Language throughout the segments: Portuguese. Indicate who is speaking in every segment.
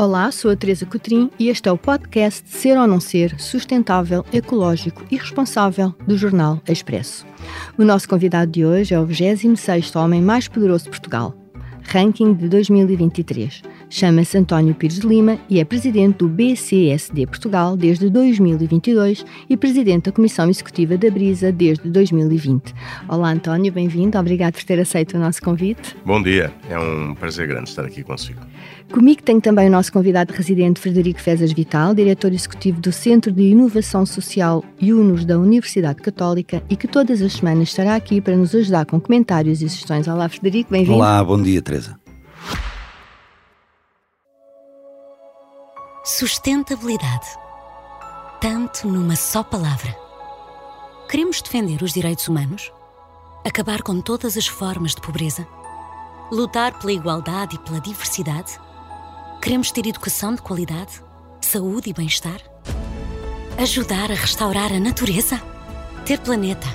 Speaker 1: Olá, sou a Teresa Cotrim e este é o podcast Ser ou Não Ser Sustentável, Ecológico e Responsável do Jornal Expresso. O nosso convidado de hoje é o 26º homem mais poderoso de Portugal, ranking de 2023. Chama-se António Pires de Lima e é presidente do BCSD Portugal desde 2022 e presidente da Comissão Executiva da Brisa desde 2020. Olá, António, bem-vindo. Obrigado por ter aceito o nosso convite.
Speaker 2: Bom dia, é um prazer grande estar aqui consigo.
Speaker 1: Comigo tenho também o nosso convidado residente Frederico Fezas Vital, diretor executivo do Centro de Inovação Social UNUS da Universidade Católica e que todas as semanas estará aqui para nos ajudar com comentários e sugestões. Olá, Frederico, bem-vindo.
Speaker 3: Olá, bom dia, Teresa.
Speaker 4: Sustentabilidade. Tanto numa só palavra. Queremos defender os direitos humanos? Acabar com todas as formas de pobreza? Lutar pela igualdade e pela diversidade? Queremos ter educação de qualidade? Saúde e bem-estar? Ajudar a restaurar a natureza? Ter planeta?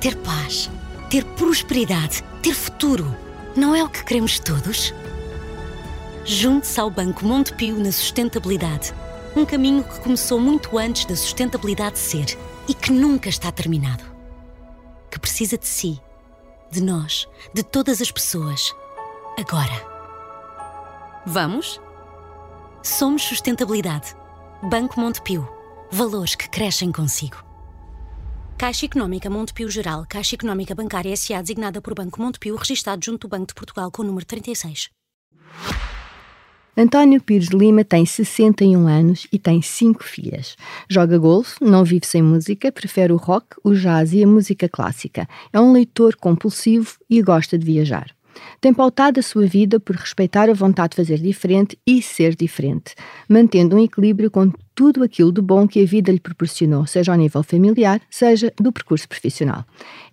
Speaker 4: Ter paz? Ter prosperidade? Ter futuro? Não é o que queremos todos? Junte-se ao Banco Montepio na sustentabilidade. Um caminho que começou muito antes da sustentabilidade ser e que nunca está terminado. Que precisa de si, de nós, de todas as pessoas. Agora. Vamos? Somos Sustentabilidade. Banco Montepio. Valores que crescem consigo. Caixa Económica Montepio Geral, Caixa Económica Bancária S.A. designada por Banco Montepio, registado junto do Banco de Portugal com o número 36.
Speaker 1: António Pires de Lima tem 61 anos e tem cinco filhas. Joga golfe, não vive sem música, prefere o rock, o jazz e a música clássica. É um leitor compulsivo e gosta de viajar. Tem pautado a sua vida por respeitar a vontade de fazer diferente e ser diferente, mantendo um equilíbrio com tudo aquilo de bom que a vida lhe proporcionou, seja ao nível familiar, seja do percurso profissional.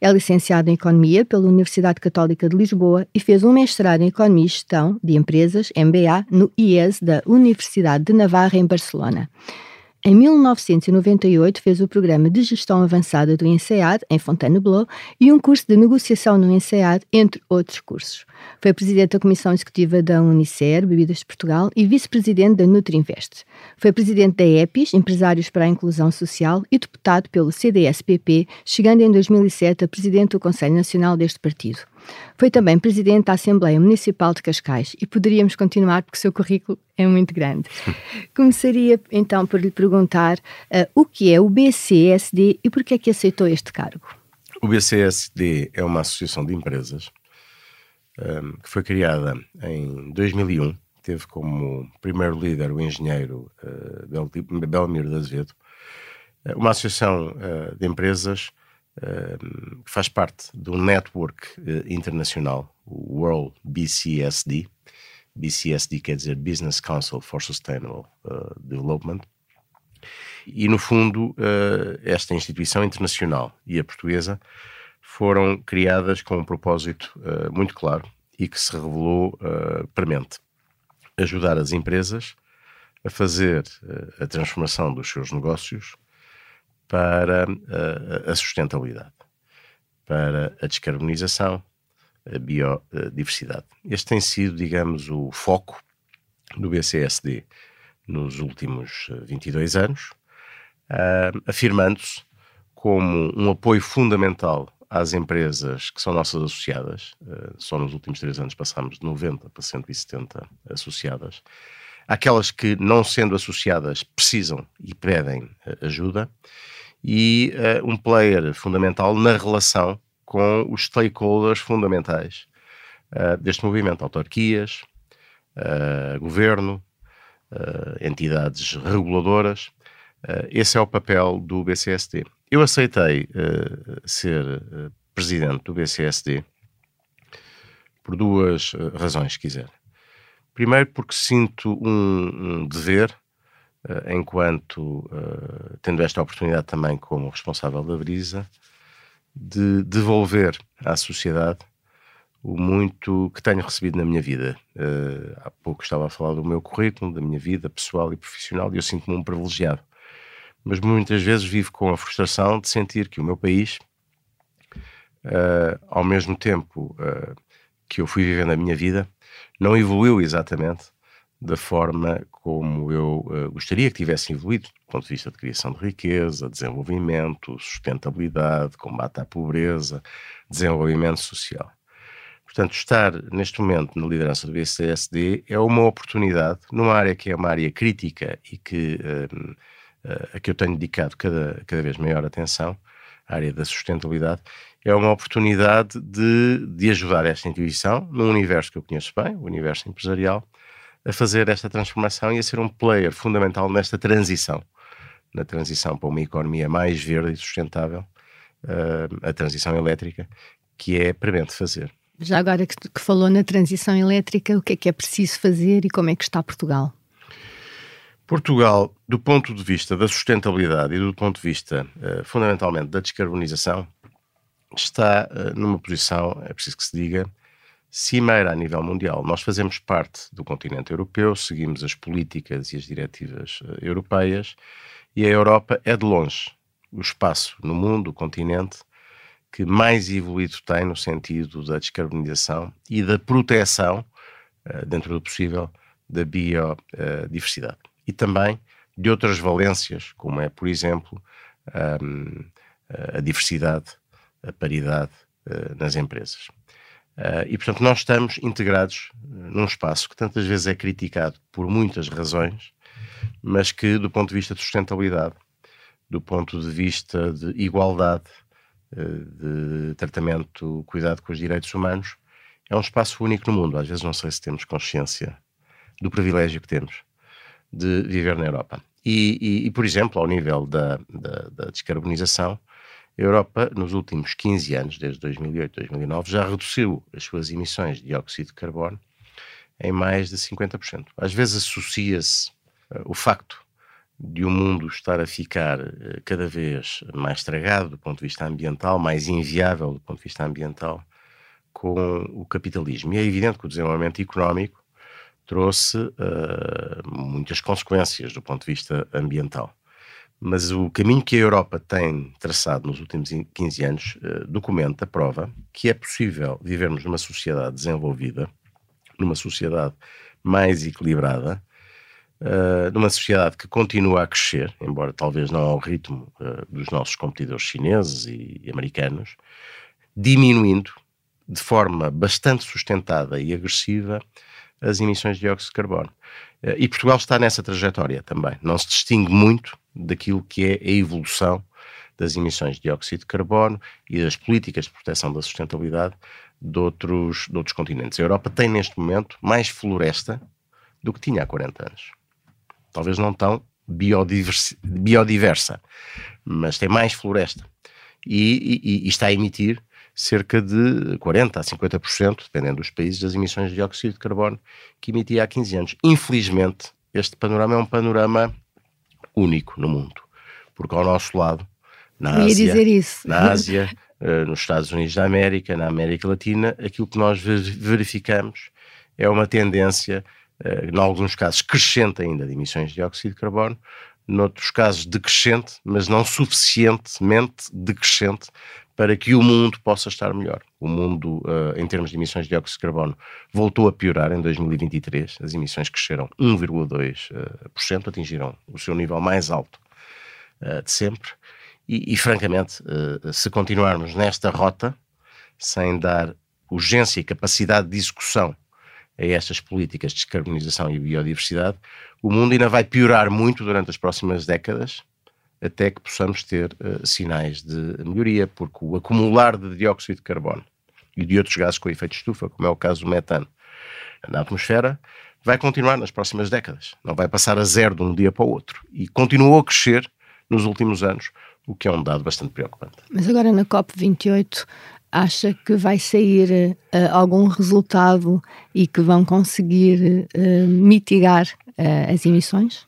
Speaker 1: É licenciado em Economia pela Universidade Católica de Lisboa e fez um mestrado em Economia e Gestão de Empresas, MBA, no IES da Universidade de Navarra, em Barcelona. Em 1998 fez o programa de gestão avançada do INSEAD, em Fontainebleau, e um curso de negociação no INSEAD, entre outros cursos. Foi presidente da Comissão Executiva da Unicer, Bebidas de Portugal, e vice-presidente da Nutrinvest. Foi presidente da EPIS, Empresários para a Inclusão Social, e deputado pelo CDS-PP, chegando em 2007 a presidente do Conselho Nacional deste partido. Foi também presidente da Assembleia Municipal de Cascais e poderíamos continuar porque o seu currículo é muito grande. Começaria então por lhe perguntar uh, o que é o BCSD e por que é que aceitou este cargo?
Speaker 2: O BCSD é uma associação de empresas um, ehm, que foi criada em 2001. Teve como primeiro líder o engenheiro uh, Belmiro de Azevedo. Uh, uma associação uh, de empresas que faz parte do network uh, internacional, o World BCSD. BCSD quer dizer Business Council for Sustainable uh, Development. E, no fundo, uh, esta instituição internacional e a portuguesa foram criadas com um propósito muito claro e que se revelou premente. Ajudar as empresas a fazer a transformação dos seus negócios para uh, a sustentabilidade, para a descarbonização, a biodiversidade. Este tem sido, digamos, o foco do BCSD nos últimos 22 anos, uh, afirmando-se como um apoio fundamental às empresas que são nossas associadas. Uh, só nos últimos três anos passámos de 90 para 170 associadas. Aquelas que, não sendo associadas, precisam e pedem ajuda e uh, um player fundamental na relação com os stakeholders fundamentais uh, deste movimento, autarquias, uh, governo, entidades reguladoras. esse é o papel do BCSD. Eu aceitei ser presidente do BCSD por duas razões, se quiser. Primeiro, porque sinto um, um dever enquanto uh, tendo esta oportunidade também como responsável da Brisa, de devolver à sociedade o muito que tenho recebido na minha vida. Uh, há pouco estava a falar do meu currículo, da minha vida pessoal e profissional, e eu sinto-me um privilegiado. Mas muitas vezes vivo com a frustração de sentir que o meu país, uh, ao mesmo tempo uh, que eu fui vivendo a minha vida, não evoluiu exatamente da forma como eu uh, gostaria que tivesse evoluído, do ponto de vista de criação de riqueza, desenvolvimento, sustentabilidade, combate à pobreza, desenvolvimento social. Portanto, estar neste momento na liderança do BCSD é uma oportunidade numa área que é uma área crítica e que, uh, uh, a que eu tenho dedicado cada, cada vez maior atenção, a área da sustentabilidade, é uma oportunidade de, de ajudar esta instituição, num universo que eu conheço bem, o universo empresarial, a fazer esta transformação e a ser um player fundamental nesta transição, na transição para uma economia mais verde e sustentável, uh, a transição elétrica, que é premente fazer.
Speaker 1: Já agora que, que falou na transição elétrica, o que é que é preciso fazer e como é que está Portugal?
Speaker 2: Portugal, do ponto de vista da sustentabilidade e do ponto de vista, uh, fundamentalmente, da descarbonização, está uh, numa posição, é preciso que se diga, cimeira a nível mundial. Nós fazemos parte do continente europeu, seguimos as políticas e as diretivas uh, europeias e a Europa é de longe o espaço no mundo, o continente, que mais evoluído tem no sentido da descarbonização e da proteção, uh, dentro do possível, da biodiversidade. E também de outras valências, como é, por exemplo, a diversidade a paridade uh, nas empresas. Uh, e, portanto, nós estamos integrados uh, num espaço que tantas vezes é criticado por muitas razões, mas que, do ponto de vista de sustentabilidade, do ponto de vista de igualdade, de tratamento, cuidado com os direitos humanos, é um espaço único no mundo. Às vezes não sei se temos consciência do privilégio que temos de viver na Europa. E, e, e por exemplo, ao nível da, da, da descarbonização, a Europa, nos últimos 15 anos, desde 2008 2009, já reduziu as suas emissões de dióxido de carbono em mais de 50%. Às vezes associa-se uh, o facto de o mundo estar a ficar uh, cada vez mais estragado do ponto de vista ambiental, mais inviável do ponto de vista ambiental, com o capitalismo. E é evidente que o desenvolvimento económico trouxe uh, muitas consequências do ponto de vista ambiental. Mas o caminho que a Europa tem traçado nos últimos 15 anos uh, documenta, prova, que é possível vivermos numa sociedade desenvolvida, numa sociedade mais equilibrada, uh, numa sociedade que continua a crescer, embora talvez não ao ritmo uh, dos nossos competidores chineses e americanos, diminuindo de forma bastante sustentada e agressiva as emissões de dióxido de carbono. E Portugal está nessa trajetória também. Não se distingue muito daquilo que é a evolução das emissões de dióxido de carbono e das políticas de proteção da sustentabilidade de outros, de outros continentes. A Europa tem neste momento mais floresta do que tinha há 40 anos. Talvez não tão biodiversa, mas tem mais floresta. E, e, e, está a emitir cerca de 40% a 50%, dependendo dos países, das emissões de dióxido de carbono que emitia há 15 anos. Infelizmente, este panorama é um panorama único no mundo, porque ao nosso lado, na Ásia, na Ásia uh, nos Estados Unidos da América, na América Latina, aquilo que nós verificamos é uma tendência, uh, em alguns casos crescente ainda, de emissões de dióxido de carbono, noutros casos decrescente, mas não suficientemente decrescente para que o mundo possa estar melhor. O mundo, uh, em termos de emissões de dióxido de carbono, voltou a piorar em 2023. As emissões cresceram 1,2%, uh, atingiram o seu nível mais alto uh, de sempre. E, e francamente, se continuarmos nesta rota, sem dar urgência e capacidade de execução a estas políticas de descarbonização e biodiversidade, o mundo ainda vai piorar muito durante as próximas décadas até que possamos ter uh, sinais de melhoria, porque o acumular de dióxido de carbono e de outros gases com efeito de estufa, como é o caso do metano, na atmosfera, vai continuar nas próximas décadas. Não vai passar a zero de um dia para o outro. E continuou a crescer nos últimos anos, o que é um dado bastante preocupante.
Speaker 1: Mas agora na COP28 acha que vai sair uh, algum resultado e que vão conseguir uh, mitigar uh, as emissões?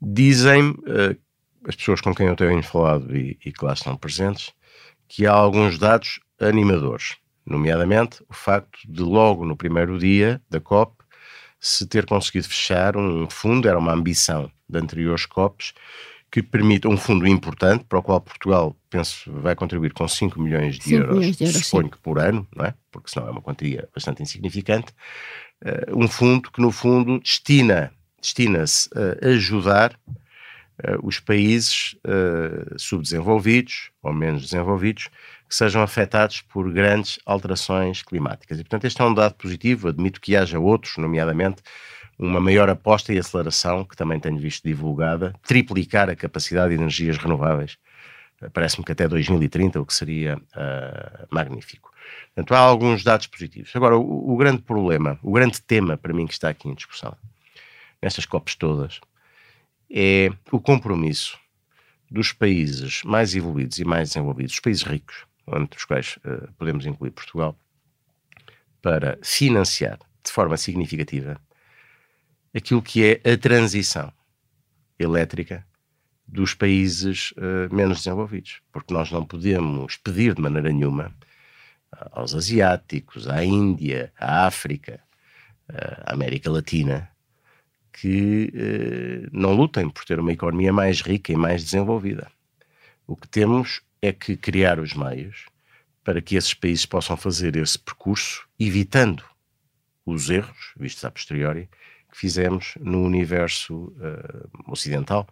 Speaker 2: Dizem as pessoas com quem eu tenho falado e, e que lá estão presentes, que há alguns dados animadores, nomeadamente o facto de logo no primeiro dia da COP se ter conseguido fechar um fundo, era uma ambição de anteriores COPs, que permite um fundo importante para o qual Portugal, penso, vai contribuir com 5 milhões de euros, milhões de euros suponho sim. que por ano, não é? Porque senão é uma quantia bastante insignificante, um fundo que, no fundo, destina, destina-se a ajudar os países subdesenvolvidos ou menos desenvolvidos que sejam afetados por grandes alterações climáticas. E, portanto, este é um dado positivo. Admito que haja outros, nomeadamente uma maior aposta e aceleração, que também tenho visto divulgada, triplicar a capacidade de energias renováveis. Eh, parece-me que até 2030, o que seria uh, magnífico. Portanto, há alguns dados positivos. Agora, o, o, grande problema, o grande tema para mim que está aqui em discussão, nestas COPs todas, é o compromisso dos países mais evoluídos e mais desenvolvidos, os países ricos, entre os quais uh, podemos incluir Portugal, para financiar de forma significativa aquilo que é a transição elétrica dos países uh, menos desenvolvidos, porque nós não podemos pedir de maneira nenhuma aos asiáticos, à Índia, à África, uh, à América Latina, que uh, não lutem por ter uma economia mais rica e mais desenvolvida. O que temos é que criar os meios para que esses países possam fazer esse percurso, evitando os erros, vistos a posteriori, que fizemos no universo uh, ocidental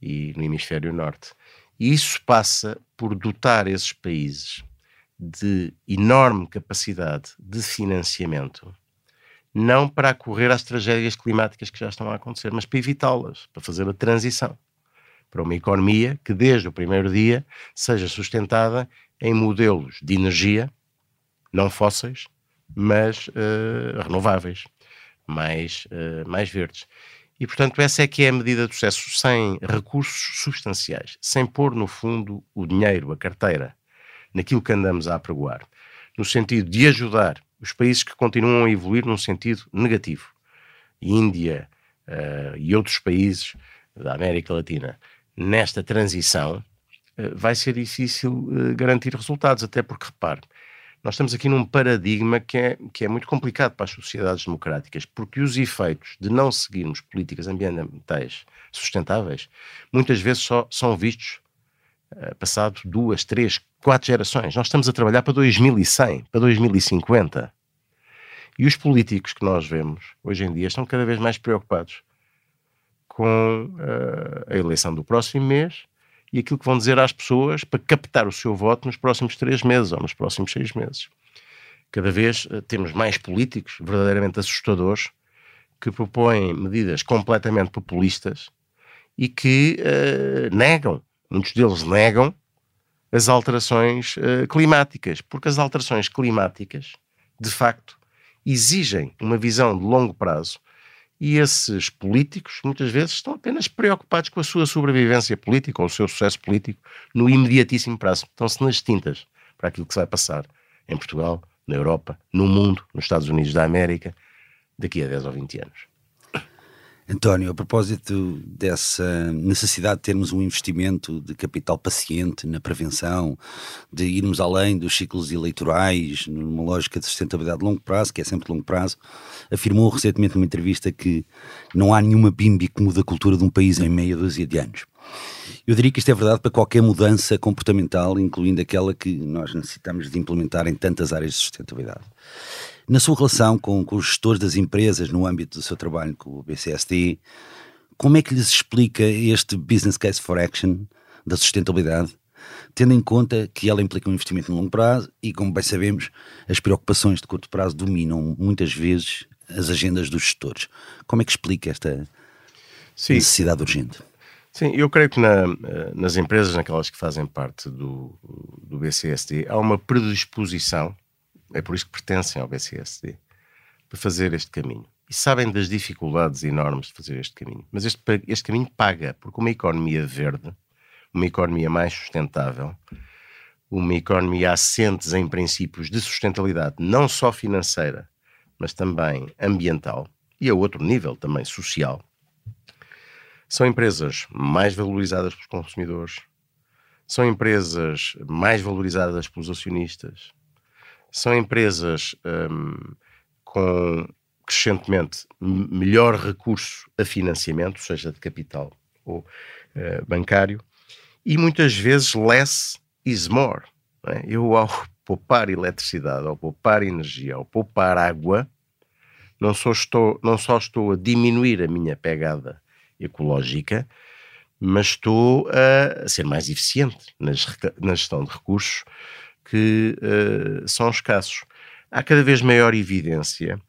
Speaker 2: e no hemisfério norte. E isso passa por dotar esses países de enorme capacidade de financiamento, não para correr às tragédias climáticas que já estão a acontecer, mas para evitá-las, para fazer a transição para uma economia que desde o primeiro dia seja sustentada em modelos de energia não fósseis, mas uh, renováveis, mais, uh, mais verdes. E, portanto, essa é que é a medida do sucesso, sem recursos substanciais, sem pôr no fundo o dinheiro, a carteira, naquilo que andamos a apregoar, no sentido de ajudar os países que continuam a evoluir num sentido negativo, Índia uh, e outros países da América Latina, nesta transição, uh, vai ser difícil uh, garantir resultados, até porque, repare, nós estamos aqui num paradigma que é, que é muito complicado para as sociedades democráticas, porque os efeitos de não seguirmos políticas ambientais sustentáveis muitas vezes só são vistos passado duas, três, quatro gerações. Nós estamos a trabalhar para 2100, para 2050. E os políticos que nós vemos hoje em dia estão cada vez mais preocupados com uh, a eleição do próximo mês e aquilo que vão dizer às pessoas para captar o seu voto nos próximos três meses ou nos próximos seis meses. Cada vez uh, temos mais políticos verdadeiramente assustadores que propõem medidas completamente populistas e que uh, negam, muitos deles negam, as alterações climáticas, porque as alterações climáticas, de facto, exigem uma visão de longo prazo e esses políticos, muitas vezes, estão apenas preocupados com a sua sobrevivência política ou o seu sucesso político no imediatíssimo prazo. Estão-se nas tintas para aquilo que se vai passar em Portugal, na Europa, no mundo, nos Estados Unidos da América, daqui a 10 ou 20 anos.
Speaker 3: António, a propósito dessa necessidade de termos um investimento de capital paciente na prevenção, de irmos além dos ciclos eleitorais, numa lógica de sustentabilidade de longo prazo, que é sempre de longo prazo, afirmou recentemente numa entrevista que não há nenhuma bimbi que muda a cultura de um país em meia dúzia de anos. Eu diria que isto é verdade para qualquer mudança comportamental, incluindo aquela que nós necessitamos de implementar em tantas áreas de sustentabilidade. Na sua relação com, com os gestores das empresas no âmbito do seu trabalho com o BCSD, como é que lhes explica este Business Case for Action da sustentabilidade, tendo em conta que ela implica um investimento no longo prazo e, como bem sabemos, as preocupações de curto prazo dominam muitas vezes as agendas dos gestores. Como é que explica esta Sim. necessidade urgente?
Speaker 2: Sim, eu creio que na, nas empresas, naquelas que fazem parte do, do BCSD, há uma predisposição é por isso que pertencem ao BCSD, para fazer este caminho. E sabem das dificuldades enormes de fazer este caminho. Mas este, este caminho paga, porque uma economia verde, uma economia mais sustentável, uma economia assentes em princípios de sustentabilidade, não só financeira, mas também ambiental e a outro nível também social, são empresas mais valorizadas pelos consumidores, são empresas mais valorizadas pelos acionistas, são empresas um, com crescentemente melhor recurso a financiamento, seja de capital ou uh, bancário, e muitas vezes less is more. É? Eu, ao poupar eletricidade, ao poupar energia, ao poupar água, não só estou, não só estou a diminuir a minha pegada ecológica, mas estou a, ser mais eficiente nas, na gestão de recursos que uh, são escassos. Há cada vez maior evidência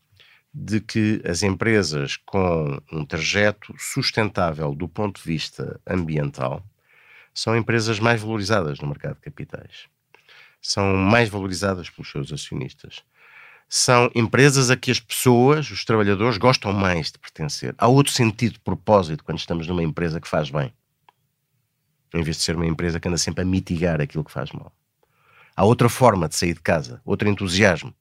Speaker 2: de que as empresas com um trajeto sustentável do ponto de vista ambiental são empresas mais valorizadas no mercado de capitais. São mais valorizadas pelos seus acionistas. São empresas a que as pessoas, os trabalhadores, gostam mais de pertencer. Há outro sentido de propósito quando estamos numa empresa que faz bem, em vez de ser uma empresa que anda sempre a mitigar aquilo que faz mal. Há outra forma de sair de casa, outro entusiasmo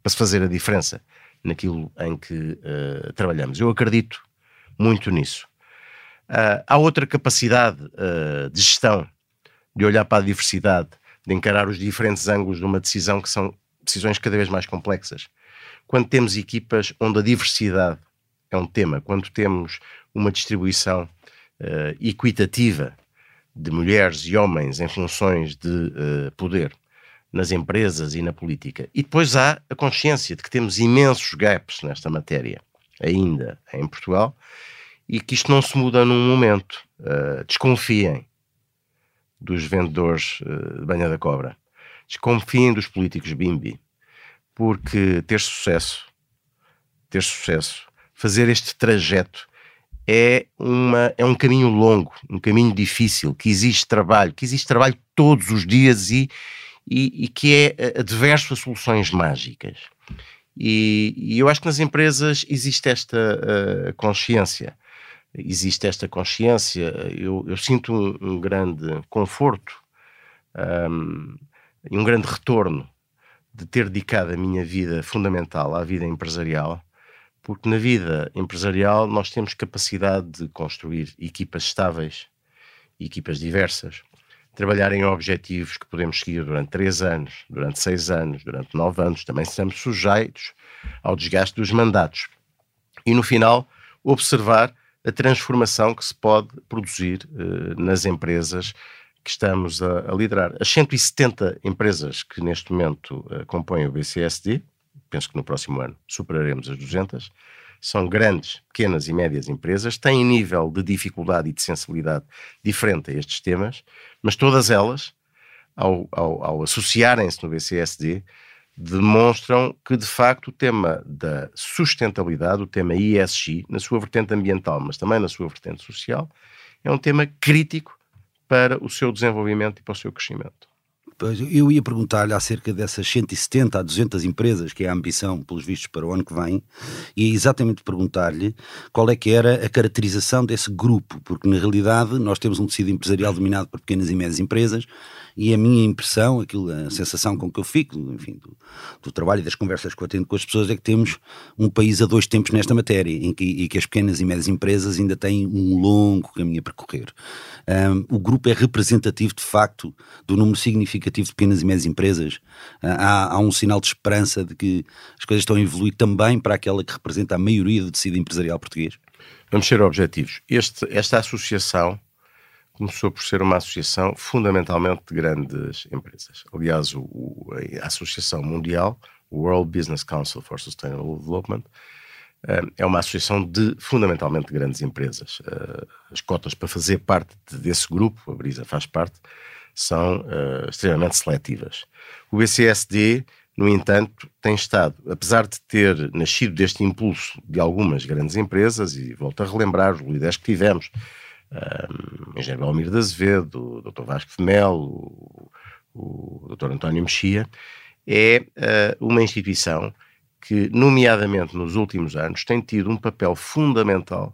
Speaker 2: para se fazer a diferença naquilo em que uh, trabalhamos. Eu acredito muito nisso. Uh, há outra capacidade uh, de gestão, de olhar para a diversidade, de encarar os diferentes ângulos de uma decisão que são decisões cada vez mais complexas. Quando temos equipas onde a diversidade é um tema, quando temos uma distribuição uh, equitativa de mulheres e homens em funções de poder, nas empresas e na política. E depois há a consciência de que temos imensos gaps nesta matéria, ainda em Portugal, e que isto não se muda num momento. Uh, desconfiem dos vendedores uh, de banha da cobra. Desconfiem dos políticos bimbi. Porque ter sucesso, ter sucesso, fazer este trajeto é, uma, é um caminho longo, um caminho difícil, que exige trabalho, que exige trabalho todos os dias e, e, e que é adverso a soluções mágicas. E, e, eu acho que nas empresas existe esta uh, consciência. Existe esta consciência. Eu, eu sinto um, um, grande conforto um, e um grande retorno de ter dedicado a minha vida fundamental à vida empresarial, porque na vida empresarial nós temos capacidade de construir equipas estáveis, equipas diversas, trabalhar em objetivos que podemos seguir durante três anos, durante seis anos, durante nove anos, também estamos sujeitos ao desgaste dos mandatos. E no final, observar a transformação que se pode produzir uh, nas empresas que estamos a, a, liderar. As 170 empresas que neste momento uh, compõem o BCSD, penso que no próximo ano superaremos as 200, são grandes, pequenas e médias empresas, têm nível de dificuldade e de sensibilidade diferente a estes temas, mas todas elas, ao, ao, ao associarem-se no BCSD, demonstram que, de facto, o tema da sustentabilidade, o tema ISG, na sua vertente ambiental, mas também na sua vertente social, é um tema crítico para o seu desenvolvimento e para o seu crescimento.
Speaker 3: Eu ia perguntar-lhe acerca dessas 170 a 200 empresas, que é a ambição, pelos vistos, para o ano que vem, e exatamente perguntar-lhe qual é que era a caracterização desse grupo, porque na realidade nós temos um tecido empresarial dominado por pequenas e médias empresas, e a minha impressão, aquilo, a sensação com que eu fico, enfim, do, do trabalho e das conversas que eu tenho com as pessoas, é que temos um país a dois tempos nesta matéria, em que, e que as pequenas e médias empresas ainda têm um longo caminho a percorrer. Um, o grupo é representativo, de facto, do número significativo de pequenas e médias empresas. Há, há um sinal de esperança de que as coisas estão a evoluir também para aquela que representa a maioria do tecido empresarial português.
Speaker 2: Vamos ser objetivos. Este, esta associação começou por ser uma associação fundamentalmente de grandes empresas. Aliás, o, o, a Associação Mundial, o World Business Council for Sustainable Development, eh, é uma associação de fundamentalmente de grandes empresas. Eh, as cotas para fazer parte desse grupo, a Brisa faz parte, são uh, extremamente seletivas. O BCSD, no entanto, tem estado, apesar de ter nascido deste impulso de algumas grandes empresas, e volto a relembrar os líderes que tivemos, um, Engenheiro Belmiro de Azevedo, o Dr. Vasco de Melo, o, o Dr. António Mexia, é uh, uma instituição que, nomeadamente nos últimos anos, tem tido um papel fundamental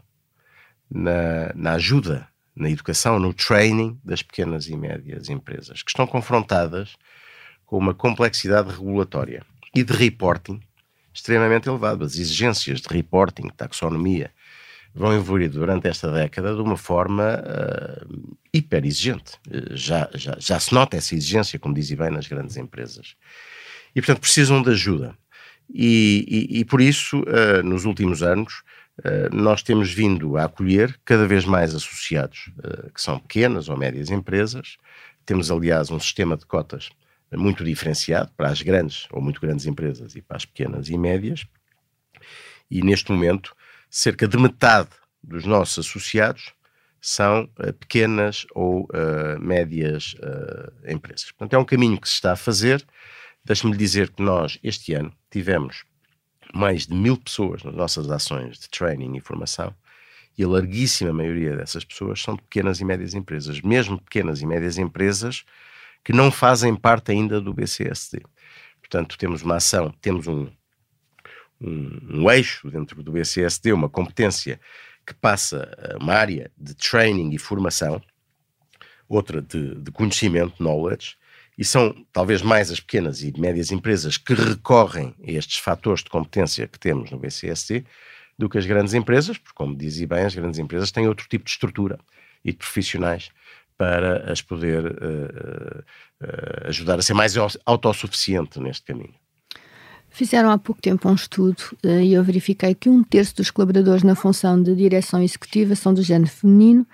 Speaker 2: na, na ajuda, na educação, no training das pequenas e médias empresas, que estão confrontadas com uma complexidade regulatória e de reporting extremamente elevada. As exigências de reporting, taxonomia, vão evoluir durante esta década de uma forma uh, hiper exigente. Uh, já, já, já se nota essa exigência, como dizem bem, nas grandes empresas. E, portanto, precisam de ajuda. E, e, e por isso, uh, nos últimos anos, nós temos vindo a acolher cada vez mais associados, que são pequenas ou médias empresas. Temos, aliás, um sistema de cotas muito diferenciado para as grandes ou muito grandes empresas e para as pequenas e médias E neste momento, cerca de metade dos nossos associados são uh, pequenas ou uh, médias uh, empresas. Portanto, é um caminho que se está a fazer. Deixe-me dizer que nós, este ano, tivemos mais de mil pessoas nas nossas ações de training e formação e a larguíssima maioria dessas pessoas são de pequenas e médias empresas, mesmo pequenas e médias empresas que não fazem parte ainda do BCSD. Portanto, temos uma ação, temos um, um, um eixo dentro do BCSD, uma competência que passa uma área de training e formação, outra de, de conhecimento, knowledge, e são talvez mais as pequenas e médias empresas que recorrem a estes fatores de competência que temos no BCSD do que as grandes empresas, porque, como dizia bem, as grandes empresas têm outro tipo de estrutura e de profissionais para as poder uh, uh, ajudar a ser mais autossuficiente neste caminho.
Speaker 1: Fizeram há pouco tempo um estudo uh, e eu verifiquei que um terço dos colaboradores na função de direção executiva são do género feminino,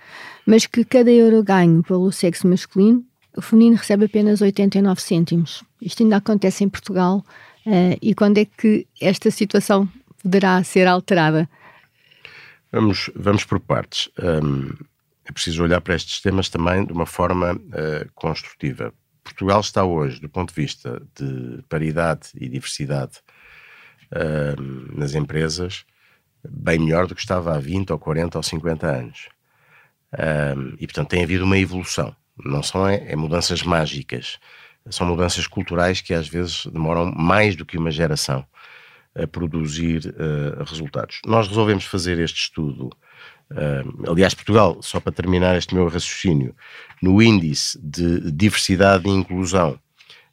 Speaker 1: mas que cada euro ganho pelo sexo masculino, o feminino recebe apenas 89 cêntimos. Isto ainda acontece em Portugal. Uh, e quando é que esta situação poderá ser alterada?
Speaker 2: Vamos, vamos por partes. É preciso olhar para estes temas também de uma forma uh, construtiva. Portugal está hoje, do ponto de vista de paridade e diversidade uh, nas empresas, bem melhor do que estava há 20 ou 40 ou 50 anos. Uh, e, portanto, tem havido uma evolução. Não são é, é, mudanças mágicas, são mudanças culturais que às vezes demoram mais do que uma geração a produzir uh, resultados. Nós resolvemos fazer este estudo Uh, aliás, Portugal, só para terminar este meu raciocínio, no índice de diversidade e inclusão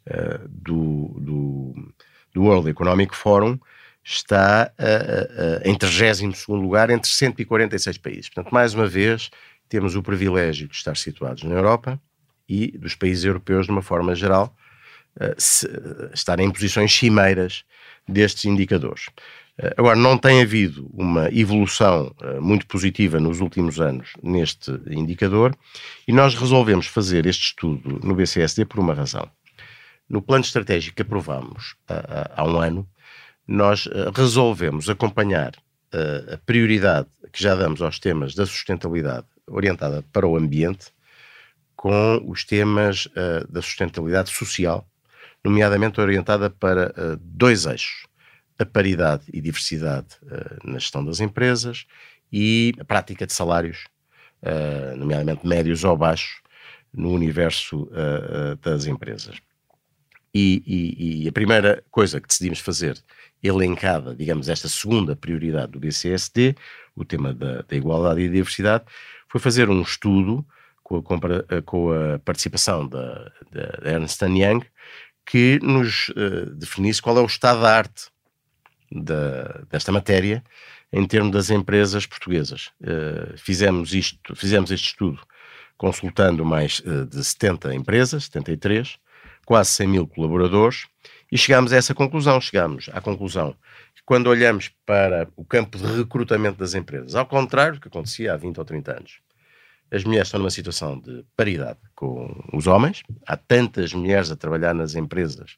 Speaker 2: uh, do, do, do, World Economic Forum, está uh, em 32 lugar entre 146 países. Portanto, mais uma vez, temos o privilégio de estar situados na Europa e dos países europeus, de uma forma geral, se, estarem em posições cimeiras destes indicadores. Eh, agora, não tem havido uma evolução uh, muito positiva nos últimos anos neste indicador e nós resolvemos fazer este estudo no BCSD por uma razão. No plano estratégico que aprovámos uh, há um ano, nós resolvemos acompanhar a prioridade que já damos aos temas da sustentabilidade orientada para o ambiente com os temas da sustentabilidade social, nomeadamente orientada para dois eixos a paridade e diversidade uh, na gestão das empresas e a prática de salários, uh, nomeadamente médios ou baixos, no universo uh, das empresas. E, e, e, a primeira coisa que decidimos fazer, elencada, digamos, esta segunda prioridade do BCSD, o tema da, da igualdade e diversidade, foi fazer um estudo com a, com a participação da, da Ernst Young, que nos definisse qual é o estado da arte da, desta matéria em termos das empresas portuguesas. Uh, fizemos, isto, fizemos este estudo consultando mais uh, de 70 empresas, 73, quase 100 mil colaboradores, e chegámos a essa conclusão. Chegámos à conclusão que quando olhamos para o campo de recrutamento das empresas, ao contrário do que acontecia há 20 ou 30 anos, as mulheres estão numa situação de paridade com os homens, há tantas mulheres a trabalhar nas empresas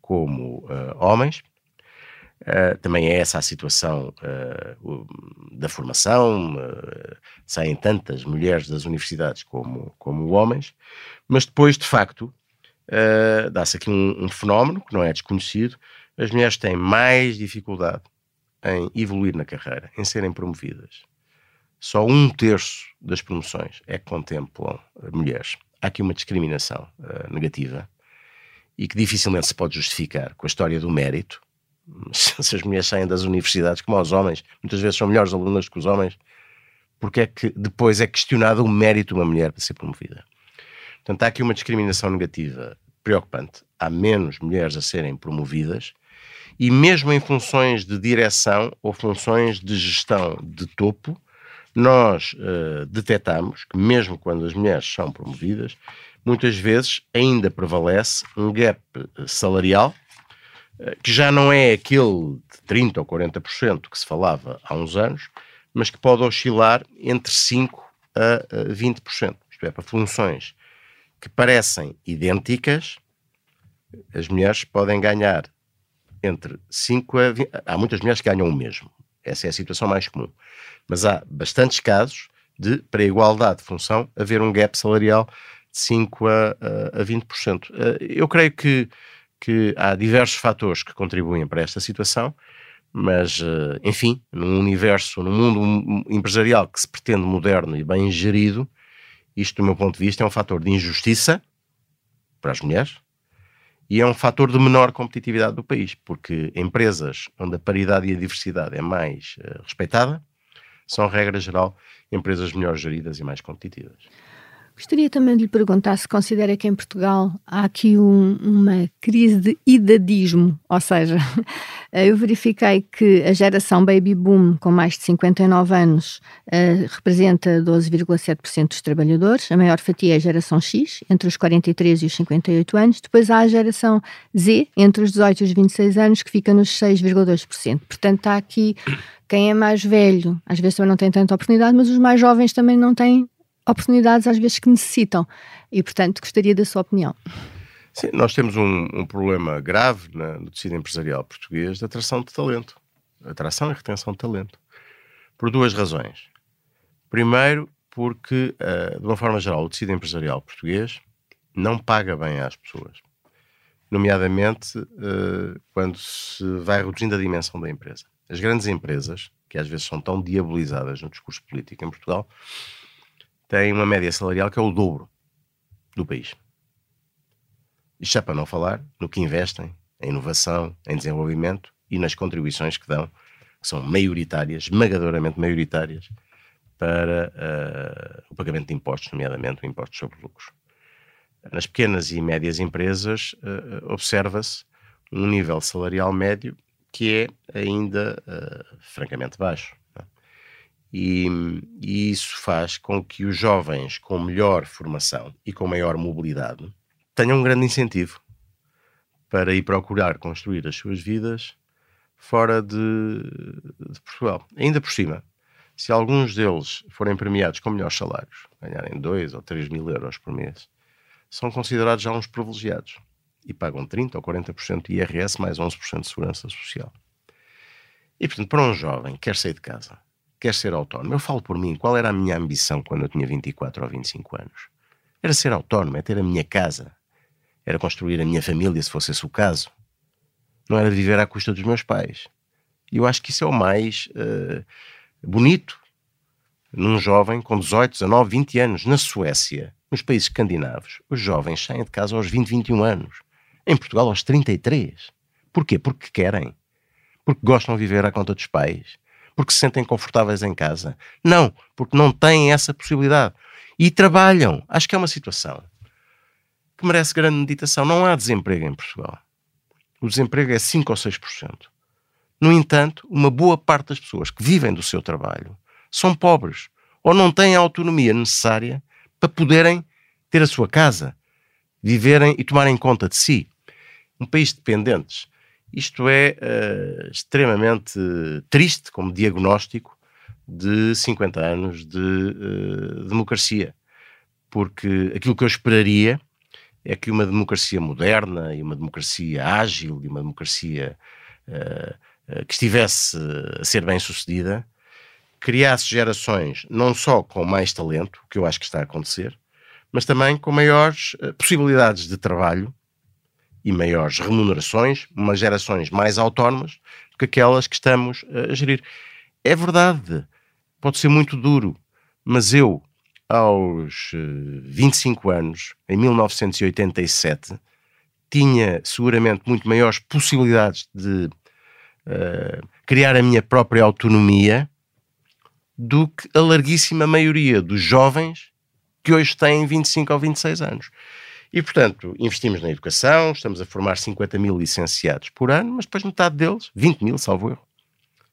Speaker 2: como uh, homens, Uh, também é essa a situação uh, da formação, uh, saem tantas mulheres das universidades como, como homens, mas depois, de facto, dá-se aqui um, um, fenómeno que não é desconhecido: as mulheres têm mais dificuldade em evoluir na carreira, em serem promovidas. Só um terço das promoções é que contemplam mulheres. Há aqui uma discriminação negativa e que dificilmente se pode justificar com a história do mérito se as mulheres saem das universidades como os homens, muitas vezes são melhores alunas que os homens, porque é que depois é questionado o mérito de uma mulher para ser promovida. Portanto, há aqui uma discriminação negativa preocupante. Há menos mulheres a serem promovidas e mesmo em funções de direção ou funções de gestão de topo, nós uh, detectamos que mesmo quando as mulheres são promovidas, muitas vezes ainda prevalece um gap salarial eh, que já não é aquele de 30% ou 40% que se falava há uns anos, mas que pode oscilar entre 5% a 20%. Isto é, para funções que parecem idênticas, as mulheres podem ganhar entre 5 a 20. Há muitas mulheres que ganham o mesmo, Essa é a situação mais comum. Mas há bastantes casos de, para a igualdade de função, haver um gap salarial de 5 a, a, a 20%. Eh, eu creio que, que há diversos fatores que contribuem para esta situação, mas, eh, enfim, num universo, num mundo empresarial que se pretende moderno e bem gerido, isto, do meu ponto de vista, é um fator de injustiça para as mulheres e é um fator de menor competitividade do país, porque empresas onde a paridade e a diversidade é mais uh, respeitada são, regra geral, empresas melhor geridas e mais competitivas.
Speaker 1: Gostaria também de lhe perguntar se considera que em Portugal há aqui um, uma crise de idadismo, ou seja, eu verifiquei que a geração baby boom com mais de 59 anos uh, representa 12,7% dos trabalhadores, a maior fatia é a geração X, entre os 43 e os 58 anos, depois há a geração Z, entre os 18 e os 26 anos, que fica nos 6,2%. Portanto, está aqui quem é mais velho, às vezes também não tem tanta oportunidade, mas os mais jovens também não têm oportunidades às vezes que necessitam. E, portanto, gostaria da sua opinião.
Speaker 2: Sim, nós temos um, um problema grave na, no tecido empresarial português de atração de talento. Atração e retenção de talento. Por duas razões. Primeiro, porque, uh, de uma forma geral, o tecido empresarial português não paga bem às pessoas. Nomeadamente uh, quando se vai reduzindo a dimensão da empresa. As grandes empresas, que às vezes são tão diabolizadas no discurso político em Portugal, têm uma média salarial que é o dobro do país. Isto já para não falar no que investem em inovação, em desenvolvimento e nas contribuições que dão, que são maioritárias, esmagadoramente maioritárias, para uh, o pagamento de impostos, nomeadamente o imposto sobre lucros. Nas pequenas e médias empresas, uh, observa-se um nível salarial médio que é ainda uh, francamente baixo. E, e, isso faz com que os jovens com melhor formação e com maior mobilidade tenham um grande incentivo para ir procurar construir as suas vidas fora de, de Portugal. Ainda por cima, se alguns deles forem premiados com melhores salários, ganharem 2 ou 3 mil euros por mês, são considerados já uns privilegiados e pagam 30% ou 40% de IRS mais 11% de segurança social. E, portanto, para um jovem que quer sair de casa quer ser autónomo. Eu falo por mim, qual era a minha ambição quando eu tinha 24 ou 25 anos? Era ser autónomo, é ter a minha casa, era construir a minha família, se fosse esse o caso. Não era viver à custa dos meus pais. E eu acho que isso é o mais uh, bonito num jovem com 18, 19, 20 anos. Na Suécia, nos países escandinavos, os jovens saem de casa aos 20, 21 anos. Em Portugal, aos 33. Porquê? Porque querem. Porque gostam de viver à conta dos pais porque se sentem confortáveis em casa. Não, porque não têm essa possibilidade. E trabalham. Acho que é uma situação que merece grande meditação. Não há desemprego em Portugal. O desemprego é 5 ou 6%. No entanto, uma boa parte das pessoas que vivem do seu trabalho são pobres ou não têm a autonomia necessária para poderem ter a sua casa, viverem e tomarem conta de si. Um país de dependentes isto é uh, extremamente triste como diagnóstico de 50 anos de uh, democracia, porque aquilo que eu esperaria é que uma democracia moderna e uma democracia ágil e uma democracia uh, que estivesse a ser bem sucedida criasse gerações não só com mais talento, que eu acho que está a acontecer, mas também com maiores possibilidades de trabalho e maiores remunerações, umas gerações mais autónomas do que aquelas que estamos a gerir. É verdade, pode ser muito duro, mas eu, aos 25 eh, anos, em 1987, tinha seguramente muito maiores possibilidades de uh, criar a minha própria autonomia do que a larguíssima maioria dos jovens que hoje têm 25 ou 26 anos. E, portanto, investimos na educação, estamos a formar 50 mil licenciados por ano, mas depois metade deles, 20 mil, salvo erro,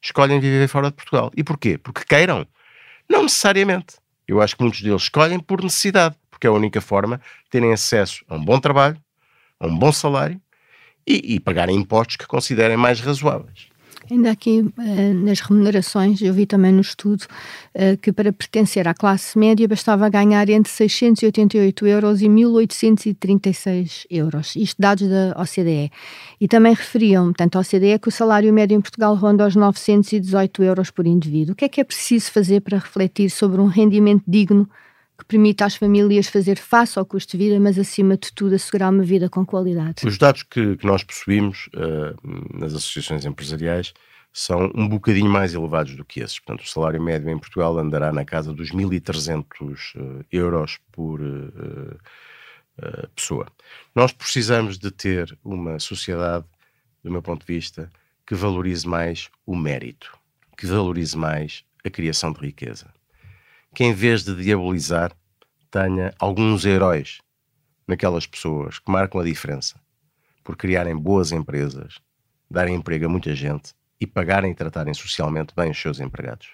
Speaker 2: escolhem viver fora de Portugal. E porquê? Porque queiram? Não necessariamente. Eu acho que muitos deles escolhem por necessidade, porque é a única forma de terem acesso a um bom trabalho, a um bom salário e, e pagarem impostos que considerem mais razoáveis.
Speaker 1: Ainda aqui uh, nas remunerações, eu vi também no estudo uh, que para pertencer à classe média bastava ganhar entre 688 euros e 1836 euros, isto dados da OCDE. E também referiam, tanto a OCDE, que o salário médio em Portugal ronda aos 918 euros por indivíduo. O que é que é preciso fazer para refletir sobre um rendimento digno que permita às famílias fazer face ao custo de vida, mas acima de tudo assegurar uma vida com qualidade.
Speaker 2: Os dados que, que nós possuímos uh, nas associações empresariais são um bocadinho mais elevados do que esses. Portanto, o salário médio em Portugal andará na casa dos 1.300 uh, euros por uh, pessoa. Nós precisamos de ter uma sociedade, do meu ponto de vista, que valorize mais o mérito, que valorize mais a criação de riqueza que em vez de diabolizar, tenha alguns heróis naquelas pessoas que marcam a diferença por criarem boas empresas, darem emprego a muita gente e pagarem e tratarem socialmente bem os seus empregados.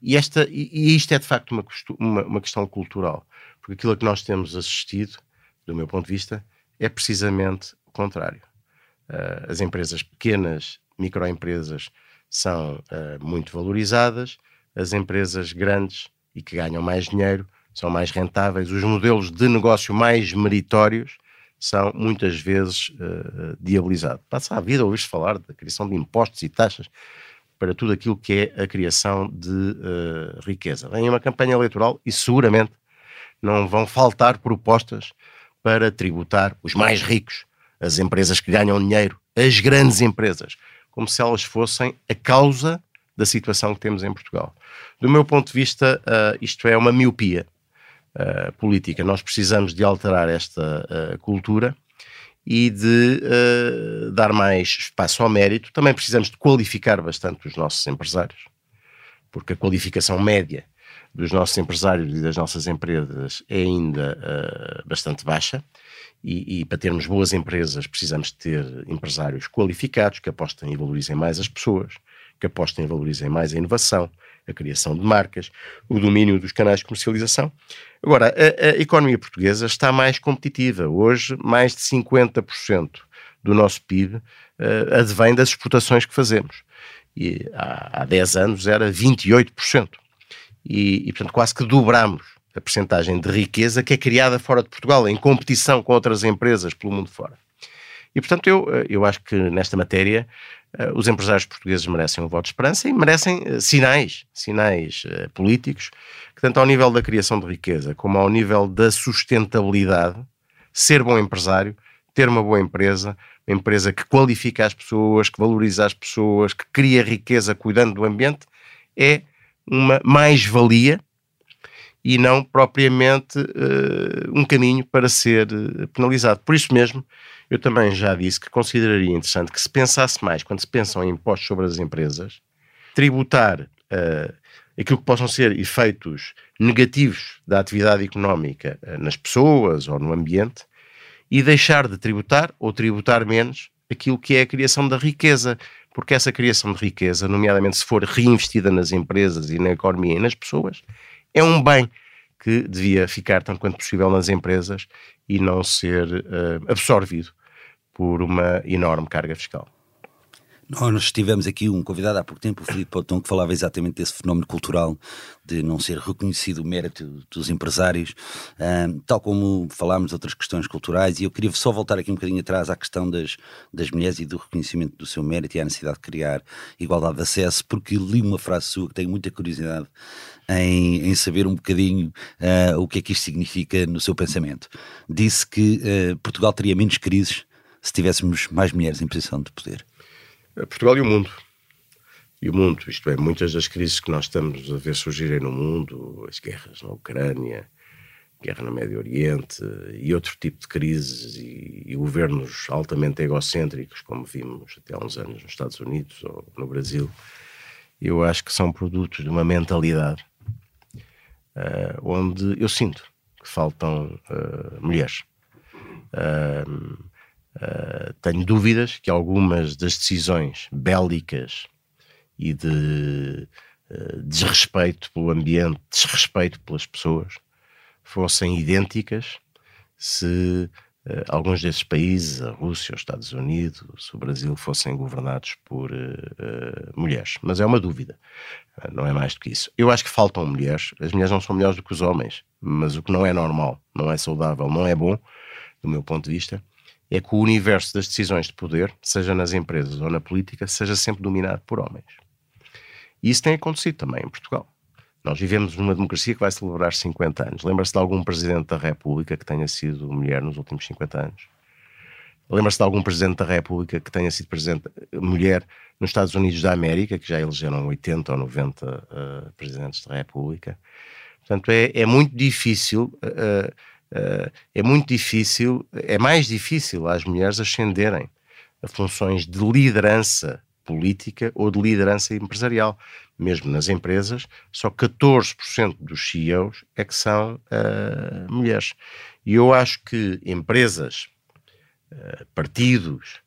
Speaker 2: E, esta, e isto é de facto uma, uma, uma questão cultural, porque aquilo a que nós temos assistido, do meu ponto de vista, é precisamente o contrário. Uh, as empresas pequenas, microempresas, são uh, muito valorizadas, as empresas grandes e que ganham mais dinheiro, são mais rentáveis, os modelos de negócio mais meritórios são muitas vezes uh, diabolizados. Passa a vida ouvir-se falar da criação de impostos e taxas para tudo aquilo que é a criação de uh, riqueza. Vem uma campanha eleitoral e seguramente não vão faltar propostas para tributar os mais ricos, as empresas que ganham dinheiro, as grandes empresas, como se elas fossem a causa da situação que temos em Portugal. Do meu ponto de vista, uh, isto é uma miopia uh, política. Nós precisamos de alterar esta uh, cultura e de dar mais espaço ao mérito. Também precisamos de qualificar bastante os nossos empresários, porque a qualificação média dos nossos empresários e das nossas empresas é ainda bastante baixa. E, e, para termos boas empresas precisamos ter empresários qualificados que apostem e valorizem mais as pessoas, que apostem e valorizem mais a inovação, a criação de marcas, o domínio dos canais de comercialização. Agora, a, a economia portuguesa está mais competitiva. Hoje, mais de 50% do nosso PIB uh, advém das exportações que fazemos. E há, há 10 anos era 28%. E, e, portanto, quase que dobramos a percentagem de riqueza que é criada fora de Portugal, em competição com outras empresas pelo mundo fora. E, portanto, eu, eh, eu acho que nesta matéria uh, os empresários portugueses merecem um voto de esperança e merecem uh, sinais, sinais uh, políticos, que tanto ao nível da criação de riqueza como ao nível da sustentabilidade, ser bom empresário, ter uma boa empresa, uma empresa que qualifica as pessoas, que valoriza as pessoas, que cria riqueza cuidando do ambiente, é uma mais-valia e não propriamente um caminho para ser penalizado. Por isso mesmo, eu também já disse que consideraria interessante que se pensasse mais, quando se pensam em impostos sobre as empresas, tributar uh, aquilo que possam ser efeitos negativos da atividade económica uh, nas pessoas ou no ambiente e deixar de tributar ou tributar menos aquilo que é a criação da riqueza, porque essa criação de riqueza, nomeadamente se for reinvestida nas empresas e na economia e nas pessoas, é um bem que devia ficar tanto quanto possível nas empresas e não ser uh, absorvido por uma enorme carga fiscal.
Speaker 3: Nós tivemos aqui um convidado há pouco tempo, o Filipe Potão, que falava exatamente desse fenómeno cultural de não ser reconhecido o mérito dos empresários, um, tal como falámos de outras questões culturais, e eu queria só voltar aqui um bocadinho atrás à questão das, das mulheres e do reconhecimento do seu mérito e à necessidade de criar igualdade de acesso, porque li uma frase sua que tenho muita curiosidade em, em saber um bocadinho uh, o que é que isto significa no seu pensamento. Disse que uh, Portugal teria menos crises se tivéssemos mais mulheres em posição de poder?
Speaker 2: Portugal e o mundo. E o mundo, isto é, muitas das crises que nós estamos a ver surgirem no mundo, as guerras na Ucrânia, guerra no Médio Oriente e outro tipo de crises e, e, governos altamente egocêntricos, como vimos até há uns anos nos Estados Unidos ou no Brasil, eu acho que são produtos de uma mentalidade uh, onde eu sinto que faltam uh, mulheres. Uh, Uh, tenho dúvidas que algumas das decisões bélicas e de uh, desrespeito pelo ambiente, desrespeito pelas pessoas, fossem idênticas se uh, alguns desses países, a Rússia, os Estados Unidos, o Brasil, fossem governados por mulheres. Mas é uma dúvida, não é mais do que isso. Eu acho que faltam mulheres. As mulheres não são melhores do que os homens, mas o que não é normal, não é saudável, não é bom, do meu ponto de vista, é que o universo das decisões de poder, seja nas empresas ou na política, seja sempre dominado por homens. E isso tem acontecido também em Portugal. Nós vivemos numa democracia que vai celebrar 50 anos. Lembra-se de algum presidente da República que tenha sido mulher nos últimos 50 anos? Lembra-se de algum presidente da República que tenha sido presidente, mulher nos Estados Unidos da América, que já elegeram 80 ou 90 uh, presidentes da República? Portanto, é, é muito difícil, uh, é muito difícil, é mais difícil às mulheres ascenderem a funções de liderança política ou de liderança empresarial. Mesmo nas empresas, só 14% dos CEOs é que são uh, mulheres. E eu acho que empresas, uh, partidos,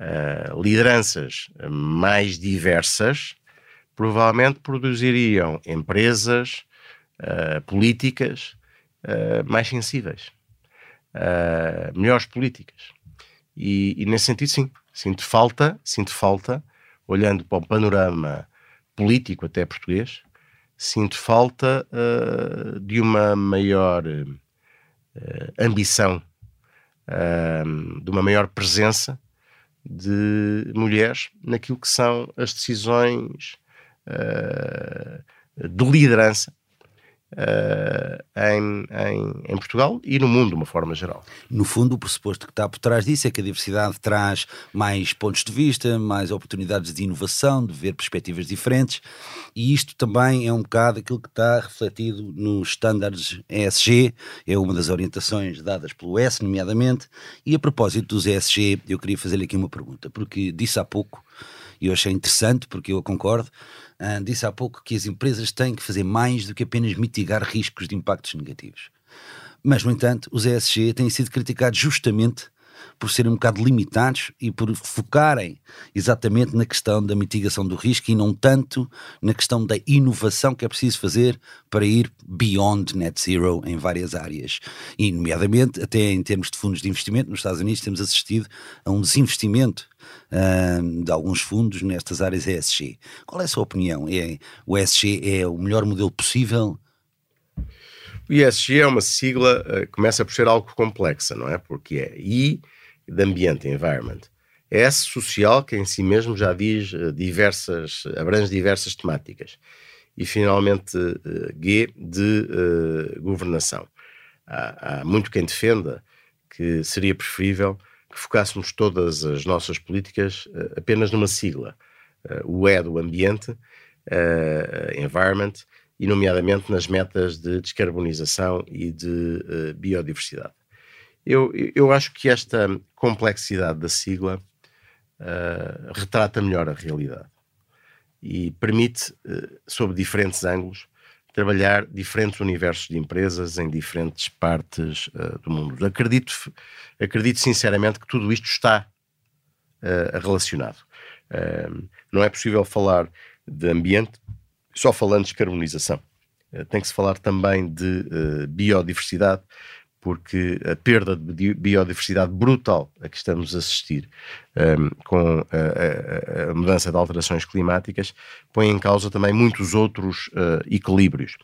Speaker 2: uh, lideranças mais diversas provavelmente produziriam empresas, políticas mais sensíveis, melhores políticas. E, e nesse sentido, sim, sinto falta, sinto falta olhando para o panorama político até português, sinto falta uh, de uma maior uh, ambição, uh, de uma maior presença de mulheres naquilo que são as decisões de liderança Uh, em, em, em, Portugal e no mundo de uma forma geral.
Speaker 3: No fundo, o pressuposto que está por trás disso é que a diversidade traz mais pontos de vista, mais oportunidades de inovação, de ver perspectivas diferentes, e isto também é um bocado aquilo que está refletido nos estándares ESG, é uma das orientações dadas pelo S, nomeadamente, e a propósito dos ESG, eu queria fazer-lhe aqui uma pergunta, porque disse há pouco, e eu achei interessante, porque eu concordo, Uh, disse há pouco que as empresas têm que fazer mais do que apenas mitigar riscos de impactos negativos. Mas, no entanto, os ESG têm sido criticados justamente por serem um bocado limitados e por focarem exatamente na questão da mitigação do risco e não tanto na questão da inovação que é preciso fazer para ir beyond net zero em várias áreas. E, nomeadamente, até em termos de fundos de investimento, nos Estados Unidos temos assistido a um desinvestimento uh, de alguns fundos nestas áreas ESG. Qual é a sua opinião? É, o ESG é o melhor modelo possível?
Speaker 2: O ESG é uma sigla, uh, começa por ser algo complexa, não é? Porque é I de ambiente, environment. S social, que em si mesmo já diz uh, diversas, abrange diversas temáticas. E finalmente uh, G de governação. Há, há muito quem defenda que seria preferível que focássemos todas as nossas políticas apenas numa sigla. O E do ambiente, environment, e nomeadamente nas metas de descarbonização e de biodiversidade. Eu, eu acho que esta complexidade da sigla retrata melhor a realidade e permite, sob diferentes ângulos, trabalhar diferentes universos de empresas em diferentes partes uh, do mundo. Acredito, acredito sinceramente que tudo isto está uh, relacionado. Uh, não é possível falar de ambiente só falando de descarbonização. tem que se falar também de biodiversidade, porque a perda de biodiversidade brutal a que estamos a assistir um, com a, a, a, mudança de alterações climáticas põe em causa também muitos outros uh, equilíbrios.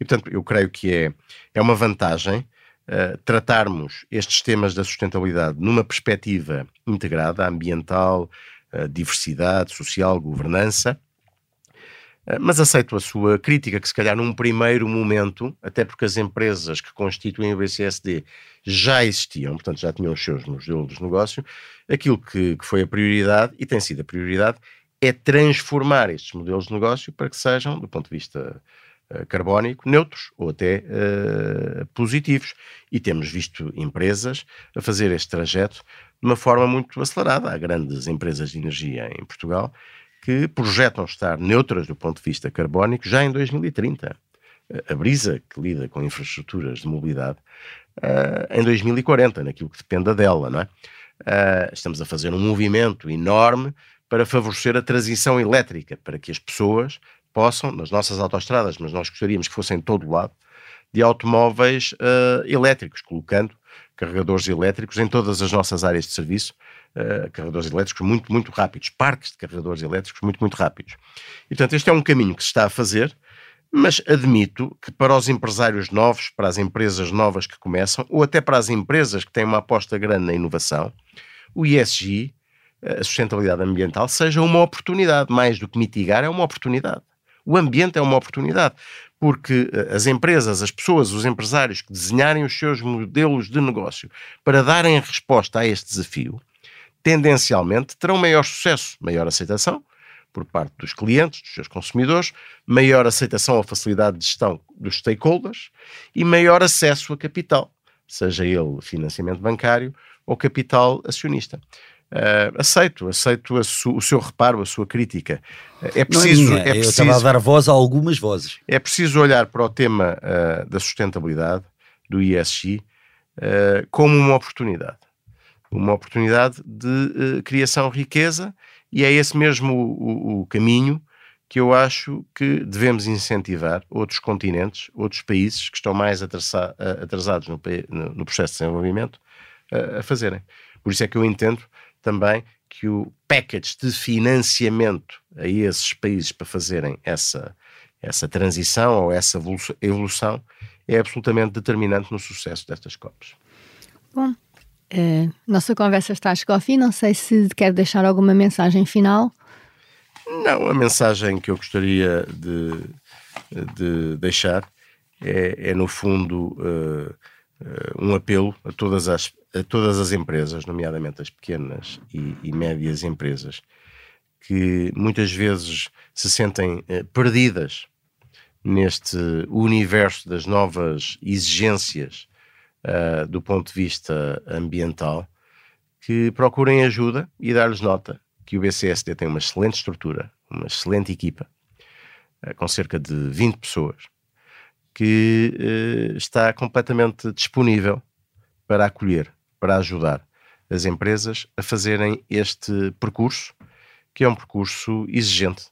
Speaker 2: E, portanto, eu creio que é, é uma vantagem uh, tratarmos estes temas da sustentabilidade numa perspectiva integrada, ambiental, uh, diversidade social, governança, mas aceito a sua crítica, que se calhar num primeiro momento, até porque as empresas que constituem o BCSD já existiam, portanto já tinham os seus modelos de negócio, aquilo que, que foi a prioridade, e tem sido a prioridade, é transformar estes modelos de negócio para que sejam, do ponto de vista uh, carbónico, neutros ou até uh, positivos. E temos visto empresas a fazer este trajeto de uma forma muito acelerada. Há grandes empresas de energia em Portugal que projetam estar neutras do ponto de vista carbónico já em 2030. A Brisa, que lida com infraestruturas de mobilidade, uh, em 2040, naquilo que dependa dela, não é? Uh, estamos a fazer um movimento enorme para favorecer a transição elétrica, para que as pessoas possam, nas nossas autoestradas, mas nós gostaríamos que fossem em todo o lado, de automóveis uh, elétricos, colocando carregadores elétricos em todas as nossas áreas de serviço, uh, carregadores elétricos muito, muito rápidos, parques de carregadores elétricos muito, muito rápidos. E, portanto, este é um caminho que se está a fazer, mas admito que para os empresários novos, para as empresas novas que começam, ou até para as empresas que têm uma aposta grande na inovação, o ISG, a sustentabilidade ambiental, seja uma oportunidade, mais do que mitigar, é uma oportunidade. O ambiente é uma oportunidade, porque eh, as empresas, as pessoas, os empresários que desenharem os seus modelos de negócio para darem resposta a este desafio, tendencialmente terão maior sucesso, maior aceitação por parte dos clientes, dos seus consumidores, maior aceitação ou facilidade de gestão dos stakeholders e maior acesso a capital, seja ele financiamento bancário ou capital acionista. Uh, aceito, aceito o seu reparo, a sua crítica.
Speaker 3: é preciso. É, é preciso, Eu estava a dar voz a algumas vozes.
Speaker 2: É preciso olhar para o tema uh, da sustentabilidade, do ISG, ah, como uma oportunidade. Uma oportunidade de criação de riqueza, e é esse mesmo o, o, o caminho que eu acho que devemos incentivar outros continentes, outros países que estão mais atrasados no, no processo de desenvolvimento a fazerem. Por isso é que eu entendo também que o package de financiamento a esses países para fazerem essa, essa transição ou essa evolução é absolutamente determinante no sucesso destas COPs.
Speaker 1: Bom, uh, nossa conversa está a chegar ao fim. Não sei se quer deixar alguma mensagem final.
Speaker 2: Não, a mensagem que eu gostaria de, de deixar é, é no fundo, uh, uh, um apelo a todas as a todas as empresas, nomeadamente as pequenas e, e médias empresas, que muitas vezes se sentem eh, perdidas neste universo das novas exigências uh, do ponto de vista ambiental, que procurem ajuda e dar-lhes nota que o BCSD tem uma excelente estrutura, uma excelente equipa, uh, com cerca de 20 pessoas, que uh, está completamente disponível para acolher para ajudar as empresas a fazerem este percurso, que é um percurso exigente,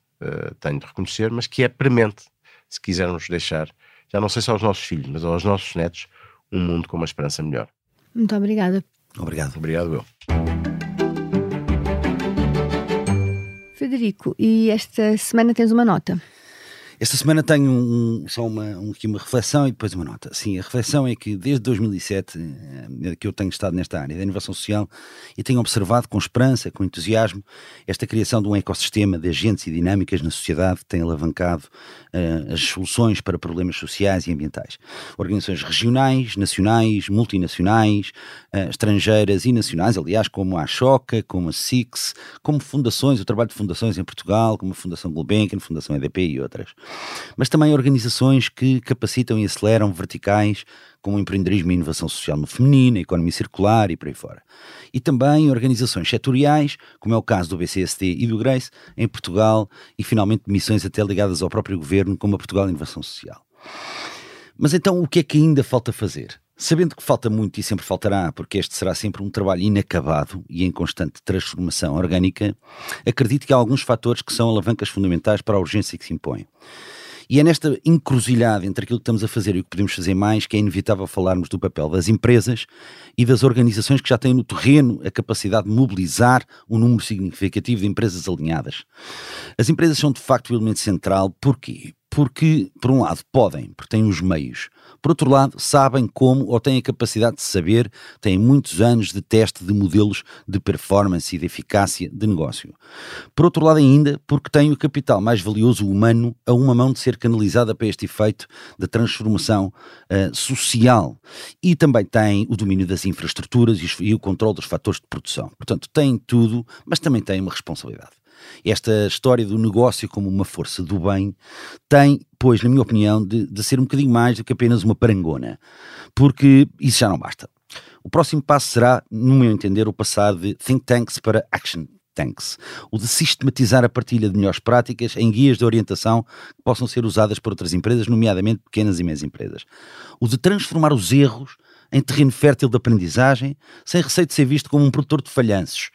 Speaker 2: tenho de reconhecer, mas que é premente, se quisermos deixar, já não sei só aos nossos filhos, mas aos nossos netos, um mundo com uma esperança melhor.
Speaker 1: Muito obrigada.
Speaker 3: Obrigado.
Speaker 2: Obrigado, eu.
Speaker 1: Federico, e esta semana tens uma nota?
Speaker 3: Esta semana tenho um, só uma, um, aqui uma reflexão e depois uma nota. Sim, a reflexão é que desde 2007 eh, que eu tenho estado nesta área da inovação social e tenho observado com esperança, com entusiasmo, esta criação de um ecossistema de agentes e dinâmicas na sociedade que tem alavancado uh, as soluções para problemas sociais e ambientais. Organizações regionais, nacionais, multinacionais, uh, estrangeiras e nacionais, aliás, como a Choca, como a SIX, como fundações, o trabalho de fundações em Portugal, como a Fundação Gulbenkian, a Fundação EDP e outras mas também organizações que capacitam e aceleram verticais como o empreendedorismo e inovação social no feminino, a economia circular e por aí fora. E também organizações setoriais, como é o caso do BCST e do Grace, em Portugal, e finalmente missões até ligadas ao próprio governo, como a Portugal Inovação Social. Mas então o que é que ainda falta fazer? Sabendo que falta muito e sempre faltará, porque este será sempre um trabalho inacabado e em constante transformação orgânica, acredito que há alguns fatores que são alavancas fundamentais para a urgência que se impõe. E é nesta encruzilhada entre aquilo que estamos a fazer e o que podemos fazer mais que é inevitável falarmos do papel das empresas e das organizações que já têm no terreno a capacidade de mobilizar um número significativo de empresas alinhadas. As empresas são de facto o elemento central, porquê? Porque, por um lado, podem, porque têm os meios, por outro lado, sabem como ou têm a capacidade de saber, têm muitos anos de teste de modelos de performance e de eficácia de negócio. Por outro lado, ainda, porque têm o capital mais valioso humano a uma mão de ser canalizada para este efeito de transformação uh, social. E também têm o domínio das infraestruturas e, e o controle dos fatores de produção. Portanto, têm tudo, mas também têm uma responsabilidade. Esta história do negócio como uma força do bem tem, pois, na minha opinião, de, de ser um bocadinho mais do que apenas uma parangona, porque isso já não basta. O próximo passo será, no meu entender, o passar de think tanks para action tanks, o de sistematizar a partilha de melhores práticas em guias de orientação que possam ser usadas por outras empresas, nomeadamente pequenas e médias empresas, o de transformar os erros em terreno fértil de aprendizagem, sem receio de ser visto como um produtor de falhanços.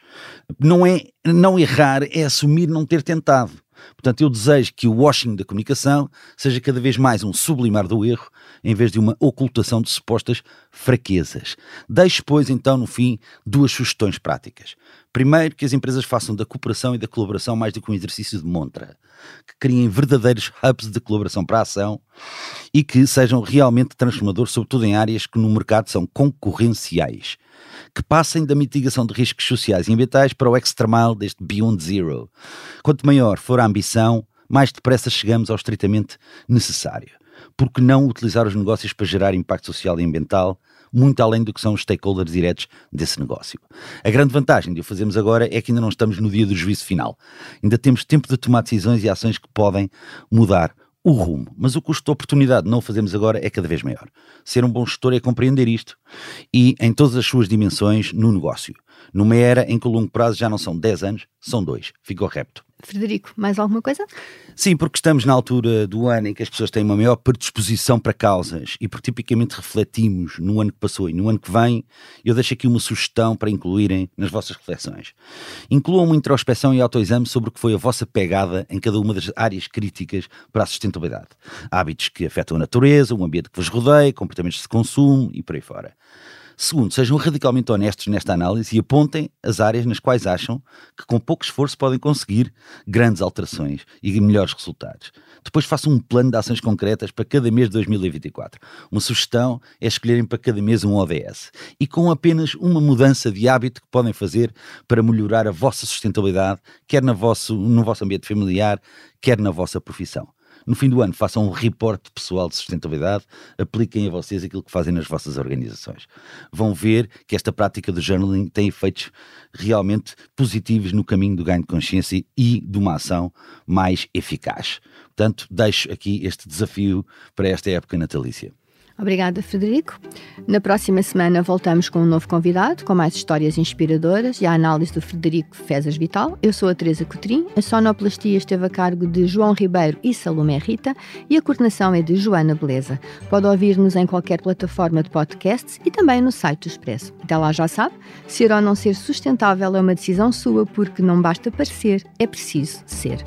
Speaker 3: Não é não errar, é assumir não ter tentado. Portanto, eu desejo que o washing da comunicação seja cada vez mais um sublimar do erro em vez de uma ocultação de supostas fraquezas. Deixo, pois, então, no fim, duas sugestões práticas. Primeiro, que as empresas façam da cooperação e da colaboração mais do que um exercício de montra, que criem verdadeiros hubs de colaboração para a ação e que sejam realmente transformadores, sobretudo em áreas que no mercado são concorrenciais que passem da mitigação de riscos sociais e ambientais para o extremal deste Beyond Zero. Quanto maior for a ambição, mais depressa chegamos ao estritamente necessário. Por que não utilizar os negócios para gerar impacto social e ambiental, muito além do que são os stakeholders diretos desse negócio? A grande vantagem de o fazermos agora é que ainda não estamos no dia do juízo final. Ainda temos tempo de tomar decisões e ações que podem mudar o rumo. Mas o custo de oportunidade de não o fazermos agora é cada vez maior. Ser um bom gestor é compreender isto e em todas as suas dimensões no negócio. Numa era em que o longo prazo já não são 10 anos, são 2. Ficou repto.
Speaker 1: Frederico, mais alguma coisa?
Speaker 3: Sim, porque estamos na altura do ano em que as pessoas têm uma maior predisposição para causas e porque tipicamente refletimos no ano que passou e no ano que vem, eu deixo aqui uma sugestão para incluírem nas vossas reflexões. Incluam uma introspeção e autoexame sobre o que foi a vossa pegada em cada uma das áreas críticas para a sustentabilidade. Hábitos que afetam a natureza, o ambiente que vos rodeia, comportamentos de consumo e por aí fora. Segundo, sejam radicalmente honestos nesta análise e apontem as áreas nas quais acham que com pouco esforço podem conseguir grandes alterações e melhores resultados. Depois façam um plano de ações concretas para cada mês de 2024. Uma sugestão é escolherem para cada mês um ODS e com apenas uma mudança de hábito que podem fazer para melhorar a vossa sustentabilidade, quer no vosso, no vosso ambiente familiar, quer na vossa profissão no fim do ano façam um reporte pessoal de sustentabilidade, apliquem a vocês aquilo que fazem nas vossas organizações. Vão ver que esta prática do journaling tem efeitos realmente positivos no caminho do ganho de consciência e de uma ação mais eficaz. Portanto, deixo aqui este desafio para esta época natalícia.
Speaker 1: Obrigada, Frederico. Na próxima semana voltamos com um novo convidado, com mais histórias inspiradoras e a análise do Frederico Fezas Vital. Eu sou a Teresa Cotrim, a sonoplastia esteve a cargo de João Ribeiro e Salomé Rita e a coordenação é de Joana Beleza. Pode ouvir-nos em qualquer plataforma de podcasts e também no site do Expresso. Até lá já sabe, ser ou não ser sustentável é uma decisão sua porque não basta parecer, é preciso ser.